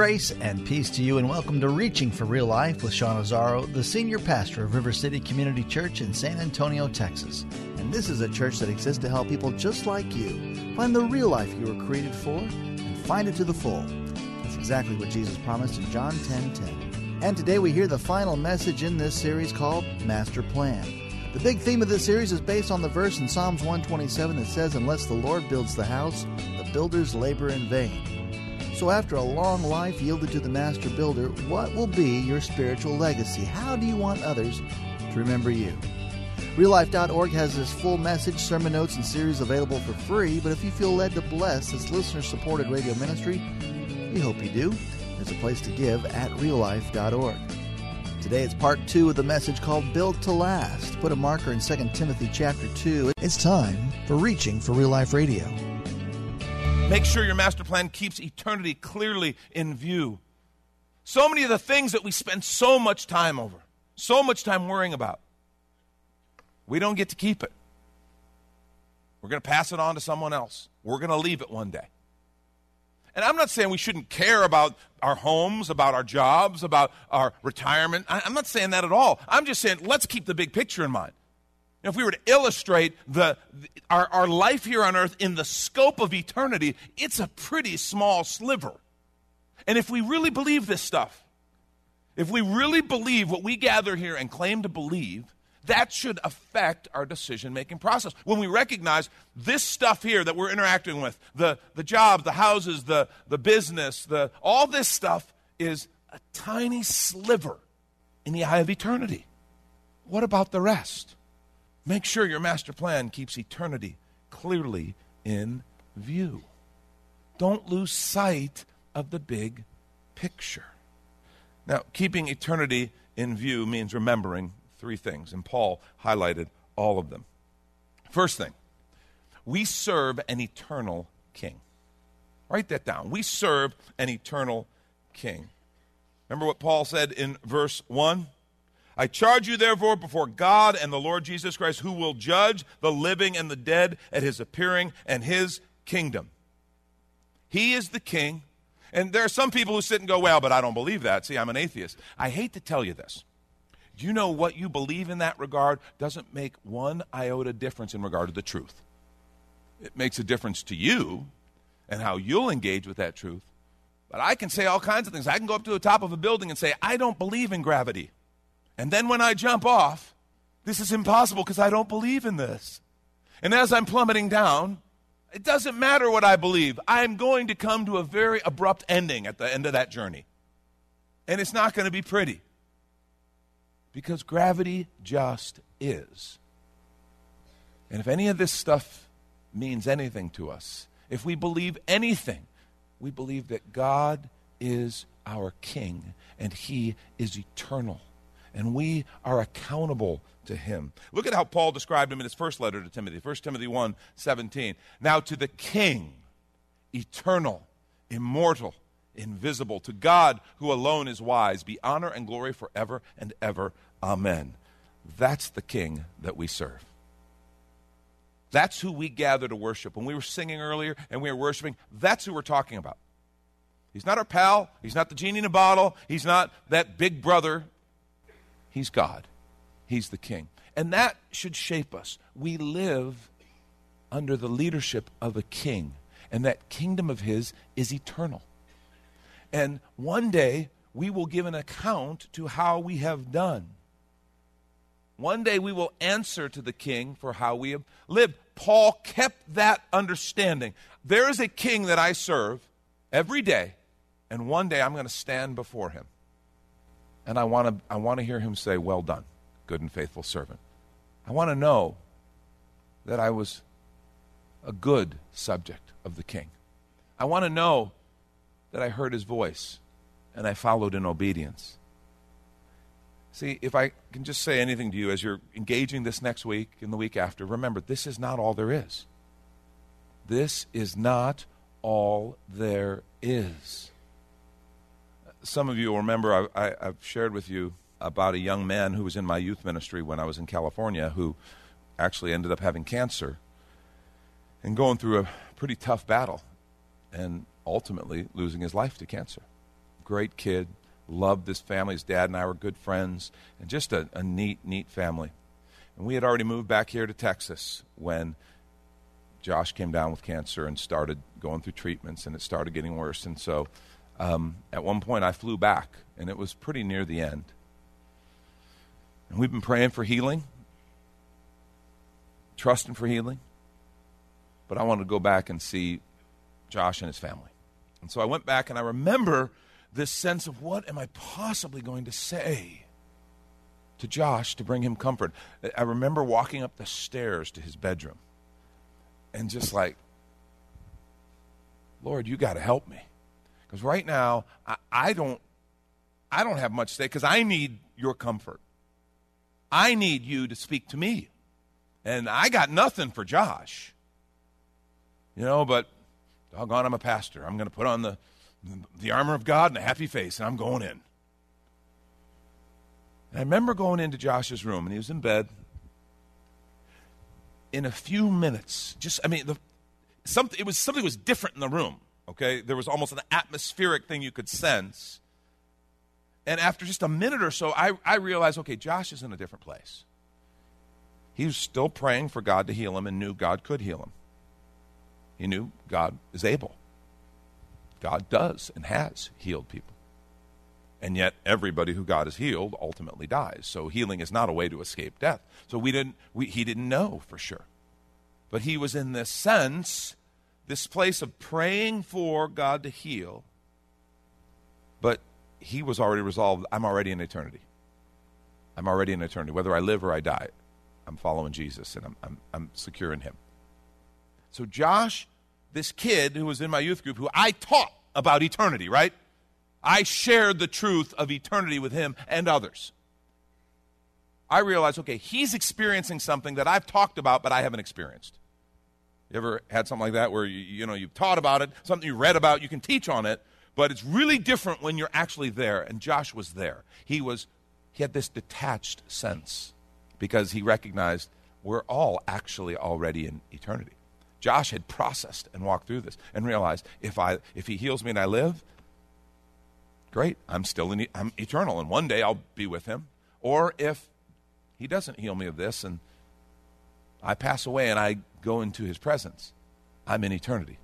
Grace and peace to you, and welcome to Reaching for Real Life with Sean Azzaro, the senior pastor of River City Community Church in San Antonio, Texas. And this is a church that exists to help people just like you find the real life you were created for and find it to the full. That's exactly what Jesus promised in John 10 10. And today we hear the final message in this series called Master Plan. The big theme of this series is based on the verse in Psalms 127 that says, Unless the Lord builds the house, the builders labor in vain. So, after a long life yielded to the Master Builder, what will be your spiritual legacy? How do you want others to remember you? RealLife.org has this full message, sermon notes, and series available for free. But if you feel led to bless this listener supported radio ministry, we hope you do. There's a place to give at reallife.org. Today it's part two of the message called Built to Last. Put a marker in 2 Timothy chapter 2. It's time for Reaching for Real Life Radio. Make sure your master plan keeps eternity clearly in view. So many of the things that we spend so much time over, so much time worrying about, we don't get to keep it. We're going to pass it on to someone else. We're going to leave it one day. And I'm not saying we shouldn't care about our homes, about our jobs, about our retirement. I'm not saying that at all. I'm just saying let's keep the big picture in mind. If we were to illustrate the, our, our life here on earth in the scope of eternity, it's a pretty small sliver. And if we really believe this stuff, if we really believe what we gather here and claim to believe, that should affect our decision making process. When we recognize this stuff here that we're interacting with, the, the jobs, the houses, the, the business, the, all this stuff is a tiny sliver in the eye of eternity. What about the rest? Make sure your master plan keeps eternity clearly in view. Don't lose sight of the big picture. Now, keeping eternity in view means remembering three things, and Paul highlighted all of them. First thing, we serve an eternal king. Write that down. We serve an eternal king. Remember what Paul said in verse 1? I charge you, therefore, before God and the Lord Jesus Christ, who will judge the living and the dead at his appearing and his kingdom. He is the king. And there are some people who sit and go, Well, but I don't believe that. See, I'm an atheist. I hate to tell you this. You know what you believe in that regard doesn't make one iota difference in regard to the truth? It makes a difference to you and how you'll engage with that truth. But I can say all kinds of things. I can go up to the top of a building and say, I don't believe in gravity. And then when I jump off, this is impossible because I don't believe in this. And as I'm plummeting down, it doesn't matter what I believe. I'm going to come to a very abrupt ending at the end of that journey. And it's not going to be pretty. Because gravity just is. And if any of this stuff means anything to us, if we believe anything, we believe that God is our King and He is eternal and we are accountable to him. Look at how Paul described him in his first letter to Timothy, 1 Timothy 1 17. Now to the King, eternal, immortal, invisible, to God who alone is wise, be honor and glory forever and ever. Amen. That's the King that we serve. That's who we gather to worship. When we were singing earlier and we were worshiping, that's who we're talking about. He's not our pal. He's not the genie in a bottle. He's not that big brother He's God, He's the King. And that should shape us. We live under the leadership of a king, and that kingdom of His is eternal. And one day, we will give an account to how we have done. One day we will answer to the king for how we have lived. Paul kept that understanding. There is a king that I serve every day, and one day I'm going to stand before him. And I want to I want to hear him say, "Well done, good and faithful servant." I want to know that I was a good subject of the king. I want to know that I heard his voice and I followed in obedience. See, if I can just say anything to you as you're engaging this next week and the week after, remember, this is not all there is. This is not all there is. Some of you will remember I, have shared with you about a young man who was in my youth ministry when I was in California who actually ended up having cancer and going through a pretty tough battle and ultimately losing his life to cancer. Great kid, loved his family. His dad and I were good friends, and just a, a neat, neat family. And we had already moved back here to Texas when Josh came down with cancer and started going through treatments, and it started getting worse. And so um, at one point, I flew back, and it was pretty near the end. And we've been praying for healing, trusting for healing. But I wanted to go back and see Josh and his family. And so I went back, and I remember this sense of what am I possibly going to say to Josh to bring him comfort. I remember walking up the stairs to his bedroom and just like, Lord, you got to help me. Because right now, I, I, don't, I don't have much to say because I need your comfort. I need you to speak to me. And I got nothing for Josh. You know, but doggone, I'm a pastor. I'm going to put on the, the armor of God and a happy face, and I'm going in. And I remember going into Josh's room, and he was in bed. In a few minutes, just I mean, the, something it was something was different in the room. Okay, there was almost an atmospheric thing you could sense. And after just a minute or so, I, I realized, okay, Josh is in a different place. He was still praying for God to heal him and knew God could heal him. He knew God is able. God does and has healed people. And yet, everybody who God has healed ultimately dies. So, healing is not a way to escape death. So, we didn't, we, he didn't know for sure. But he was in this sense, this place of praying for God to heal. But he was already resolved I'm already in eternity. I'm already in eternity. Whether I live or I die, I'm following Jesus and I'm, I'm, I'm secure in him. So, Josh this kid who was in my youth group who I taught about eternity, right? I shared the truth of eternity with him and others. I realized, okay, he's experiencing something that I've talked about, but I haven't experienced. You ever had something like that where you, you know you've taught about it, something you read about, you can teach on it, but it's really different when you're actually there. And Josh was there. He was he had this detached sense because he recognized we're all actually already in eternity. Josh had processed and walked through this and realized if I if he heals me and I live, great, I'm still in I'm eternal and one day I'll be with him. Or if he doesn't heal me of this and I pass away and I go into his presence, I'm in eternity.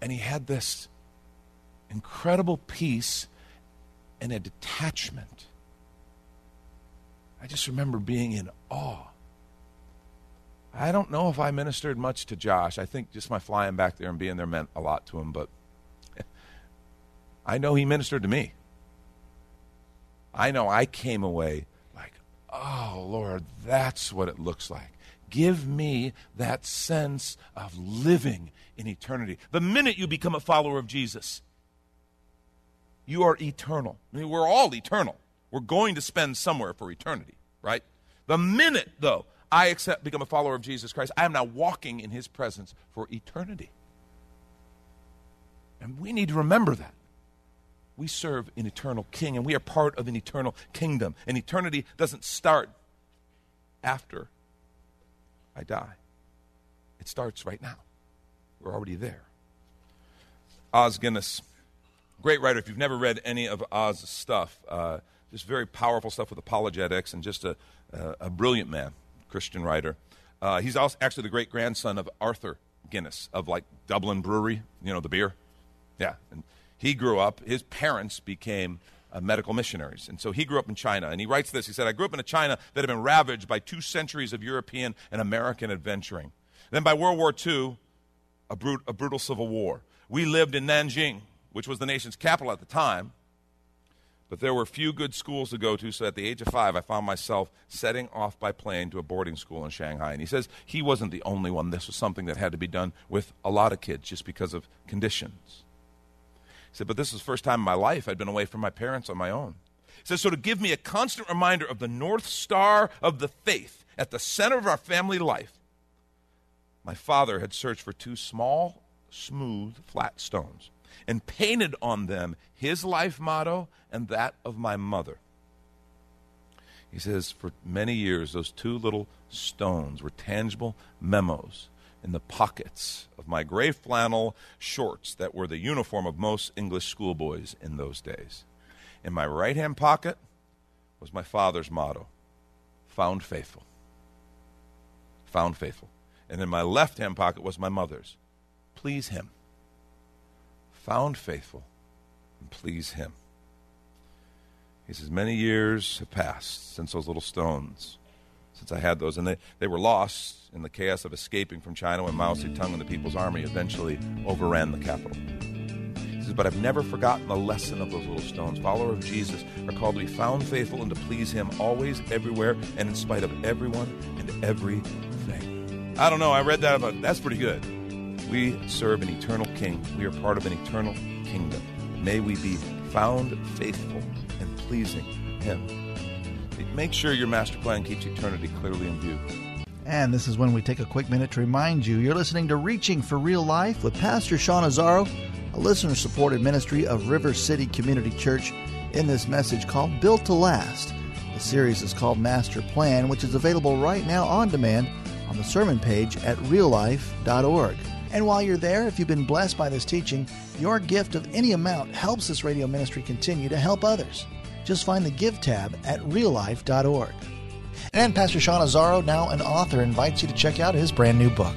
And he had this incredible peace and a detachment. I just remember being in awe I don't know if I ministered much to Josh. I think just my flying back there and being there meant a lot to him, but I know he ministered to me. I know I came away like, oh, Lord, that's what it looks like. Give me that sense of living in eternity. The minute you become a follower of Jesus, you are eternal. I mean, we're all eternal. We're going to spend somewhere for eternity, right? The minute, though, I accept, become a follower of Jesus Christ, I am now walking in his presence for eternity. And we need to remember that. We serve an eternal king, and we are part of an eternal kingdom. And eternity doesn't start after I die, it starts right now. We're already there. Os Guinness, great writer. If you've never read any of Os's stuff, uh, just very powerful stuff with apologetics and just a, a, a brilliant man. Christian writer. Uh, he's also actually the great grandson of Arthur Guinness of like Dublin Brewery, you know, the beer. Yeah. And he grew up, his parents became uh, medical missionaries. And so he grew up in China. And he writes this He said, I grew up in a China that had been ravaged by two centuries of European and American adventuring. Then by World War II, a, brut- a brutal civil war. We lived in Nanjing, which was the nation's capital at the time. But there were few good schools to go to, so at the age of five, I found myself setting off by plane to a boarding school in Shanghai. And he says he wasn't the only one. This was something that had to be done with a lot of kids just because of conditions. He said, But this is the first time in my life I'd been away from my parents on my own. He says, So to give me a constant reminder of the North Star of the faith at the center of our family life, my father had searched for two small, smooth, flat stones and painted on them his life motto and that of my mother. He says, for many years, those two little stones were tangible memos in the pockets of my gray flannel shorts that were the uniform of most English schoolboys in those days. In my right hand pocket was my father's motto found faithful. Found faithful. And in my left hand pocket was my mother's please him found faithful and please him. He says, Many years have passed since those little stones, since I had those, and they, they were lost in the chaos of escaping from China when Mao Zedong and the People's Army eventually overran the capital. He says, But I've never forgotten the lesson of those little stones. Followers of Jesus are called to be found faithful and to please him always, everywhere, and in spite of everyone and everything. I don't know, I read that, but that's pretty good. We serve an eternal King. We are part of an eternal kingdom. May we be found faithful and pleasing Him. Make sure your master plan keeps eternity clearly in view. And this is when we take a quick minute to remind you you're listening to Reaching for Real Life with Pastor Sean Azzaro, a listener supported ministry of River City Community Church, in this message called Built to Last. The series is called Master Plan, which is available right now on demand on the sermon page at reallife.org. And while you're there, if you've been blessed by this teaching, your gift of any amount helps this radio ministry continue to help others. Just find the Give tab at reallife.org. And Pastor Sean Azzaro, now an author, invites you to check out his brand new book.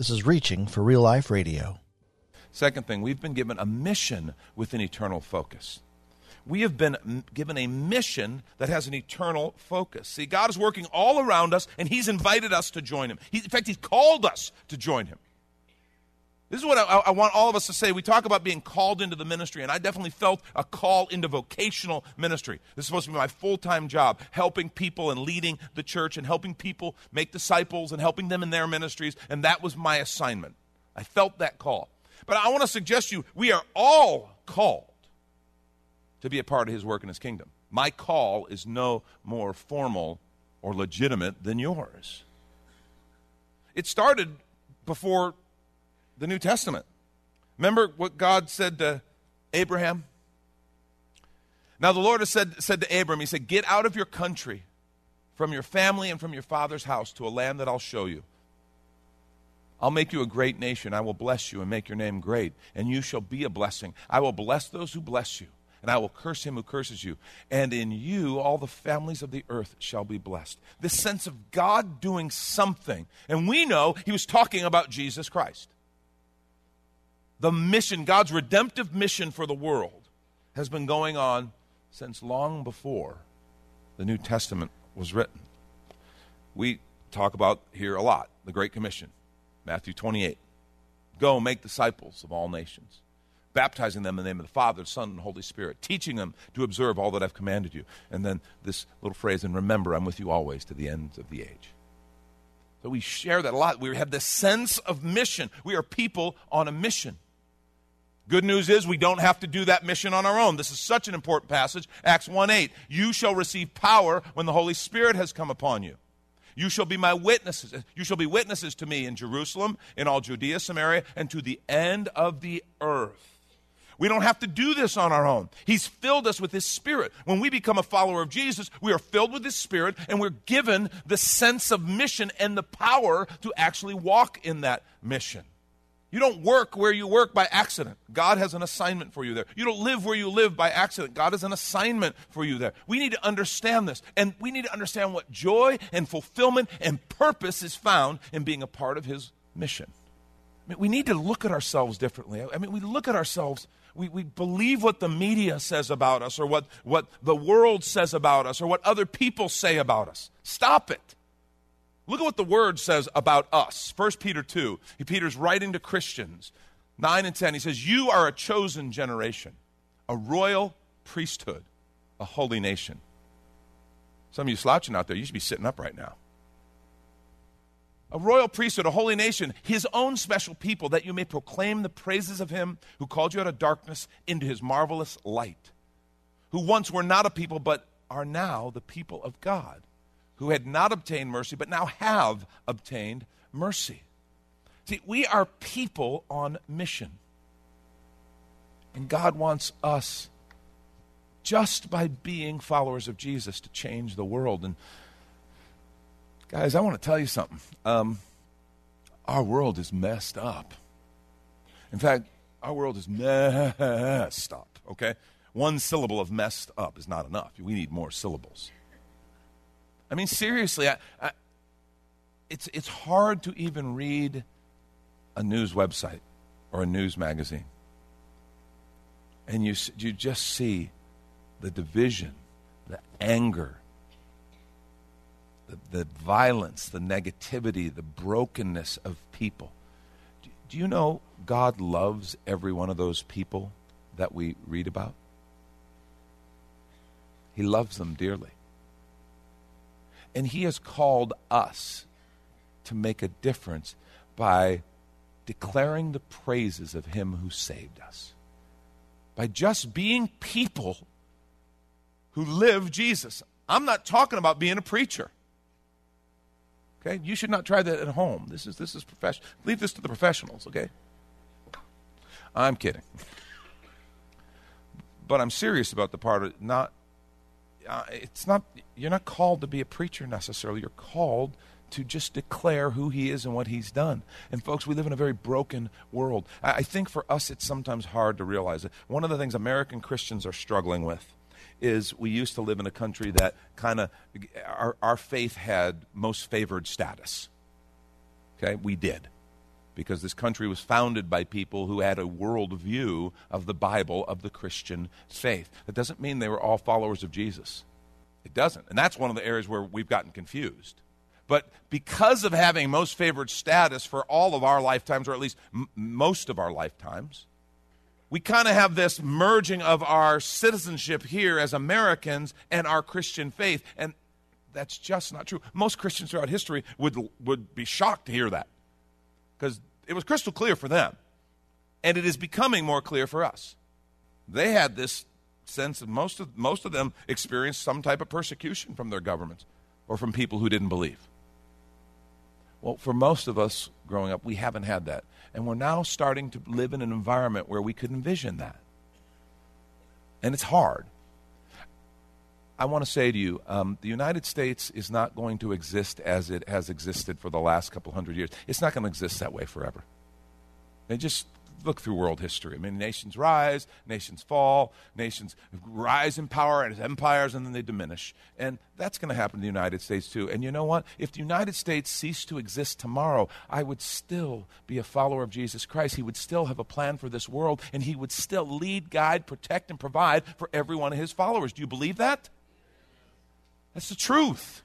this is Reaching for Real Life Radio. Second thing, we've been given a mission with an eternal focus. We have been given a mission that has an eternal focus. See, God is working all around us, and He's invited us to join Him. He, in fact, He's called us to join Him. This is what I, I, want all of us to say. We talk about being called into the ministry, and I definitely felt a call into vocational ministry. This is supposed to be my full time job, helping people and leading the church and helping people make disciples and helping them in their ministries, and that was my assignment. I felt that call. But I want to suggest to you, we are all called to be a part of His work in His kingdom. My call is no more formal or legitimate than yours. It started before the New Testament. Remember what God said to Abraham? Now, the Lord has said, said to Abram, He said, Get out of your country, from your family, and from your father's house to a land that I'll show you. I'll make you a great nation. I will bless you and make your name great, and you shall be a blessing. I will bless those who bless you, and I will curse him who curses you. And in you all the families of the earth shall be blessed. This sense of God doing something. And we know he was talking about Jesus Christ the mission, God's redemptive mission for the world, has been going on since long before the New Testament was written. We talk about here a lot the Great Commission, Matthew 28. Go make disciples of all nations, baptizing them in the name of the Father, Son, and Holy Spirit, teaching them to observe all that I've commanded you. And then this little phrase, and remember, I'm with you always to the ends of the age. So we share that a lot. We have this sense of mission. We are people on a mission. Good news is we don't have to do that mission on our own. This is such an important passage. Acts 1 8. You shall receive power when the Holy Spirit has come upon you. You shall be my witnesses. You shall be witnesses to me in Jerusalem, in all Judea, Samaria, and to the end of the earth. We don't have to do this on our own. He's filled us with His Spirit. When we become a follower of Jesus, we are filled with His Spirit and we're given the sense of mission and the power to actually walk in that mission. You don't work where you work by accident. God has an assignment for you there. You don't live where you live by accident. God has an assignment for you there. We need to understand this. And we need to understand what joy and fulfillment and purpose is found in being a part of His mission. I mean, we need to look at ourselves differently. I mean, we look at ourselves, we, we believe what the media says about us, or what, what the world says about us, or what other people say about us. Stop it. Look at what the word says about us. 1 Peter 2. Peter's writing to Christians, 9 and 10. He says, You are a chosen generation, a royal priesthood, a holy nation. Some of you slouching out there, you should be sitting up right now. A royal priesthood, a holy nation, his own special people, that you may proclaim the praises of him who called you out of darkness into his marvelous light, who once were not a people, but are now the people of God who had not obtained mercy, but now have obtained mercy. See, we are people on mission. And God wants us, just by being followers of Jesus, to change the world. And, guys, I want to tell you something. Um, our world is messed up. In fact, our world is messed up, okay? One syllable of messed up is not enough. We need more syllables. I mean, seriously, I, I, it's, it's hard to even read a news website or a news magazine. And you, you just see the division, the anger, the, the violence, the negativity, the brokenness of people. Do, do you know God loves every one of those people that we read about? He loves them dearly. And He has called us to make a difference by declaring the praises of Him who saved us. By just being people who live Jesus. I'm not talking about being a preacher. Okay? You should not try that at home. This is this is professional. Leave this to the professionals, okay? I'm kidding. But I'm serious about the part of not uh, it's not you're not called to be a preacher necessarily. You're called to just declare who he is and what he's done. And folks, we live in a very broken world. I, I think for us, it's sometimes hard to realize it. One of the things American Christians are struggling with is we used to live in a country that kind of our, our faith had most favored status. Okay, we did because this country was founded by people who had a world view of the Bible, of the Christian faith. That doesn't mean they were all followers of Jesus. It doesn't. And that's one of the areas where we've gotten confused. But because of having most favored status for all of our lifetimes, or at least m- most of our lifetimes, we kind of have this merging of our citizenship here as Americans and our Christian faith. And that's just not true. Most Christians throughout history would, would be shocked to hear that because it was crystal clear for them. And it is becoming more clear for us. They had this sense that most of, most of them experienced some type of persecution from their governments or from people who didn't believe. Well, for most of us growing up, we haven't had that. And we're now starting to live in an environment where we could envision that. And it's hard. I want to say to you, um, the United States is not going to exist as it has existed for the last couple hundred years. It's not going to exist that way forever. And just look through world history. I mean, nations rise, nations fall, nations rise in power as empires, and then they diminish. And that's going to happen to the United States too. And you know what? If the United States ceased to exist tomorrow, I would still be a follower of Jesus Christ. He would still have a plan for this world, and he would still lead, guide, protect, and provide for every one of his followers. Do you believe that? That's the truth.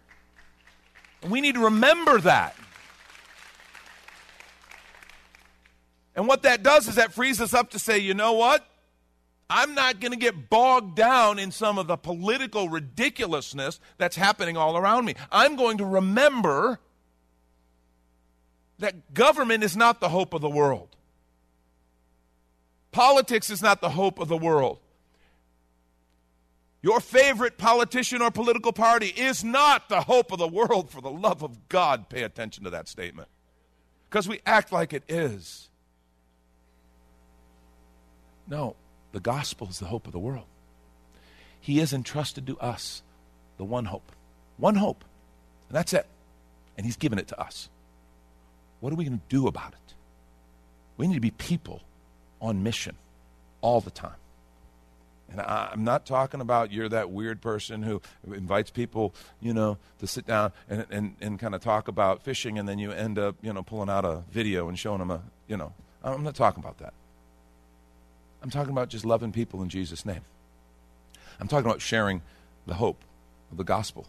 And we need to remember that. And what that does is that frees us up to say, you know what? I'm not going to get bogged down in some of the political ridiculousness that's happening all around me. I'm going to remember that government is not the hope of the world. Politics is not the hope of the world. Your favorite politician or political party is not the hope of the world. For the love of God, pay attention to that statement. Because we act like it is. No, the gospel is the hope of the world. He has entrusted to us the one hope. One hope. And that's it. And He's given it to us. What are we going to do about it? We need to be people on mission all the time. And I, am not talking about you're that weird person who invites people, you know, to sit down and, and, and kind of talk about fishing and then you end up, you know, pulling out a video and showing them a, you know. I'm not talking about that. I'm talking about just loving people in Jesus' name. I'm talking about sharing the hope of the gospel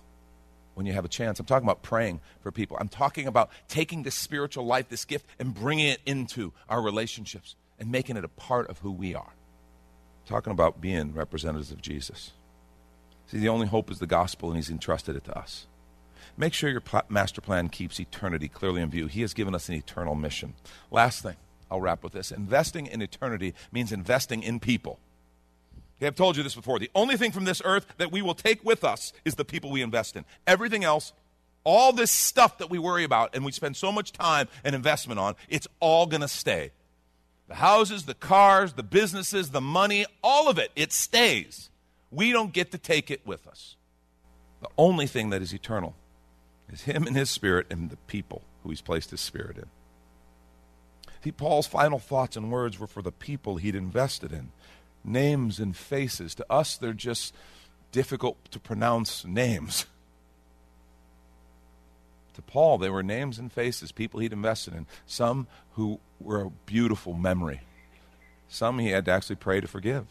when you have a chance. I'm talking about praying for people. I'm talking about taking this spiritual life, this gift, and bringing it into our relationships and making it a part of who we are. Talking about being representatives of Jesus. See, the only hope is the gospel, and He's entrusted it to us. Make sure your master plan keeps eternity clearly in view. He has given us an eternal mission. Last thing, I'll wrap with this. Investing in eternity means investing in people. Okay, I've told you this before. The only thing from this earth that we will take with us is the people we invest in. Everything else, all this stuff that we worry about and we spend so much time and investment on, it's all going to stay. The houses, the cars, the businesses, the money, all of it, it stays. We don't get to take it with us. The only thing that is eternal is Him and His Spirit and the people who He's placed His Spirit in. See, Paul's final thoughts and words were for the people he'd invested in names and faces. To us, they're just difficult to pronounce names. Paul, they were names and faces, people he'd invested in. Some who were a beautiful memory, some he had to actually pray to forgive.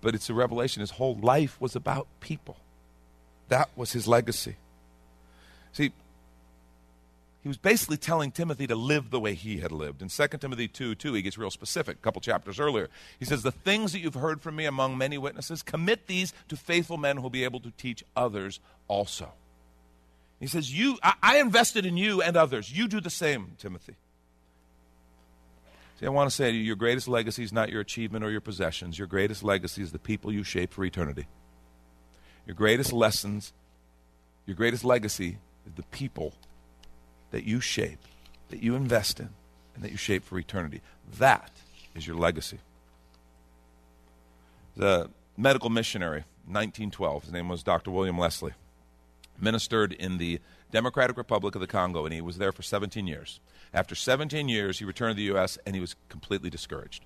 But it's a revelation. His whole life was about people. That was his legacy. See, he was basically telling Timothy to live the way he had lived. In 2 Timothy 2 2, he gets real specific, a couple chapters earlier. He says, The things that you've heard from me among many witnesses, commit these to faithful men who will be able to teach others also. He says, You I, I invested in you and others. You do the same, Timothy. See, I want to say to you, your greatest legacy is not your achievement or your possessions. Your greatest legacy is the people you shape for eternity. Your greatest lessons, your greatest legacy is the people that you shape, that you invest in, and that you shape for eternity. That is your legacy. The medical missionary, 1912, his name was Dr. William Leslie, ministered in the Democratic Republic of the Congo, and he was there for 17 years. After 17 years, he returned to the U.S., and he was completely discouraged.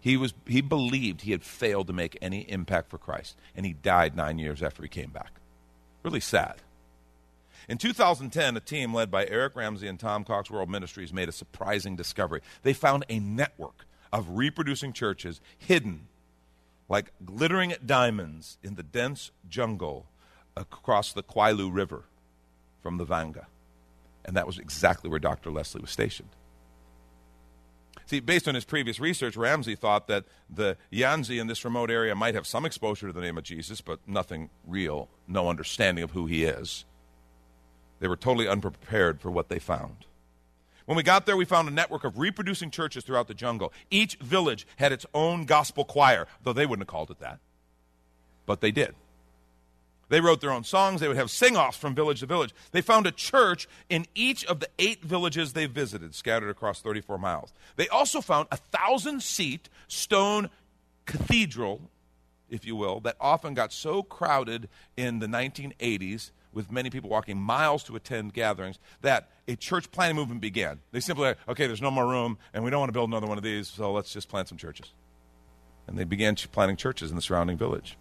He, was, he believed he had failed to make any impact for Christ, and he died nine years after he came back. Really sad. In 2010, a team led by Eric Ramsey and Tom Cox World Ministries made a surprising discovery. They found a network of reproducing churches hidden like glittering diamonds in the dense jungle across the Kwilu River from the Vanga. And that was exactly where Dr. Leslie was stationed. See, based on his previous research, Ramsey thought that the Yanzi in this remote area might have some exposure to the name of Jesus, but nothing real, no understanding of who he is. They were totally unprepared for what they found. When we got there, we found a network of reproducing churches throughout the jungle. Each village had its own gospel choir, though they wouldn't have called it that. But they did. They wrote their own songs. They would have sing offs from village to village. They found a church in each of the eight villages they visited, scattered across 34 miles. They also found a thousand seat stone cathedral, if you will, that often got so crowded in the 1980s with many people walking miles to attend gatherings that a church planting movement began. They simply, said, okay, there's no more room, and we don't want to build another one of these, so let's just plant some churches. And they began planting churches in the surrounding village.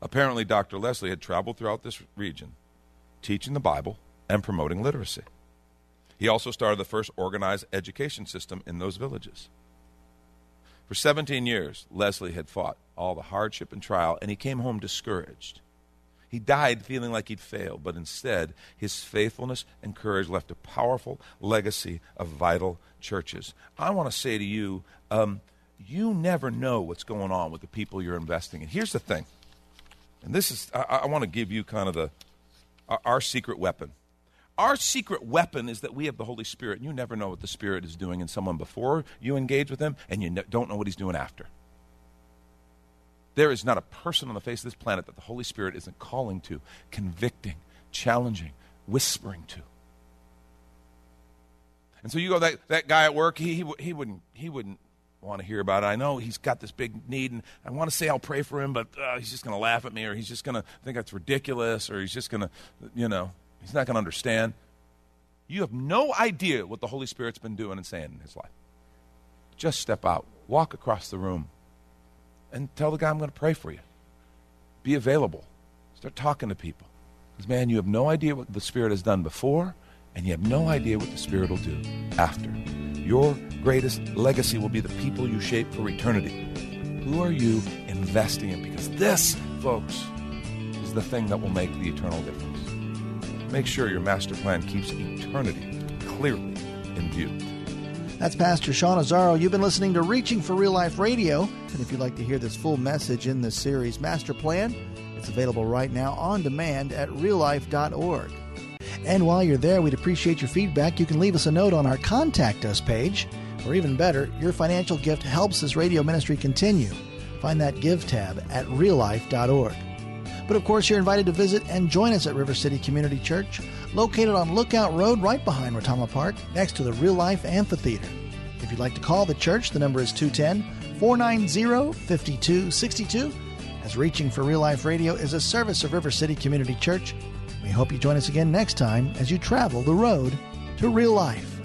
Apparently, Dr. Leslie had traveled throughout this region, teaching the Bible and promoting literacy. He also started the first organized education system in those villages. For 17 years, Leslie had fought all the hardship and trial, and he came home discouraged. He died feeling like he'd failed, but instead, his faithfulness and courage left a powerful legacy of vital churches. I want to say to you, um, you never know what's going on with the people you're investing in. Here's the thing, and this is, I, I want to give you kind of the, our secret weapon. our secret weapon is that we have the Holy Spirit, and you never know what the Spirit is doing in someone before you engage with Him, and you don't know what He's doing after. There is not a person on the face of this planet that the Holy Spirit isn't calling to, convicting, challenging, whispering to. And so you go, that, that guy at work, he, he, he, wouldn't, he wouldn't want to hear about it. I know he's got this big need, and I want to say I'll pray for him, but uh, he's just going to laugh at me, or he's just going to think that's ridiculous, or he's just going to, you know, he's not going to understand. You have no idea what the Holy Spirit's been doing and saying in his life. Just step out, walk across the room, and tell the guy, I'm going to pray for you. Be available. Start talking to people. Because, man, you have no idea what the Spirit has done before, and you have no idea what the Spirit will do after. Your greatest legacy will be the people you shape for eternity. Who are you investing in? Because this, folks, is the thing that will make the eternal difference. Make sure your master plan keeps eternity clearly in view. That's Pastor Sean Azzaro. You've been listening to Reaching for Real Life Radio. And if you'd like to hear this full message in this series, Master Plan, it's available right now on demand at reallife.org. And while you're there, we'd appreciate your feedback. You can leave us a note on our Contact Us page, or even better, your financial gift helps this radio ministry continue. Find that Give tab at reallife.org. But of course, you're invited to visit and join us at River City Community Church, located on Lookout Road right behind Retama Park, next to the Real Life Amphitheater. If you'd like to call the church, the number is 210 490 5262. As Reaching for Real Life Radio is a service of River City Community Church, we hope you join us again next time as you travel the road to real life.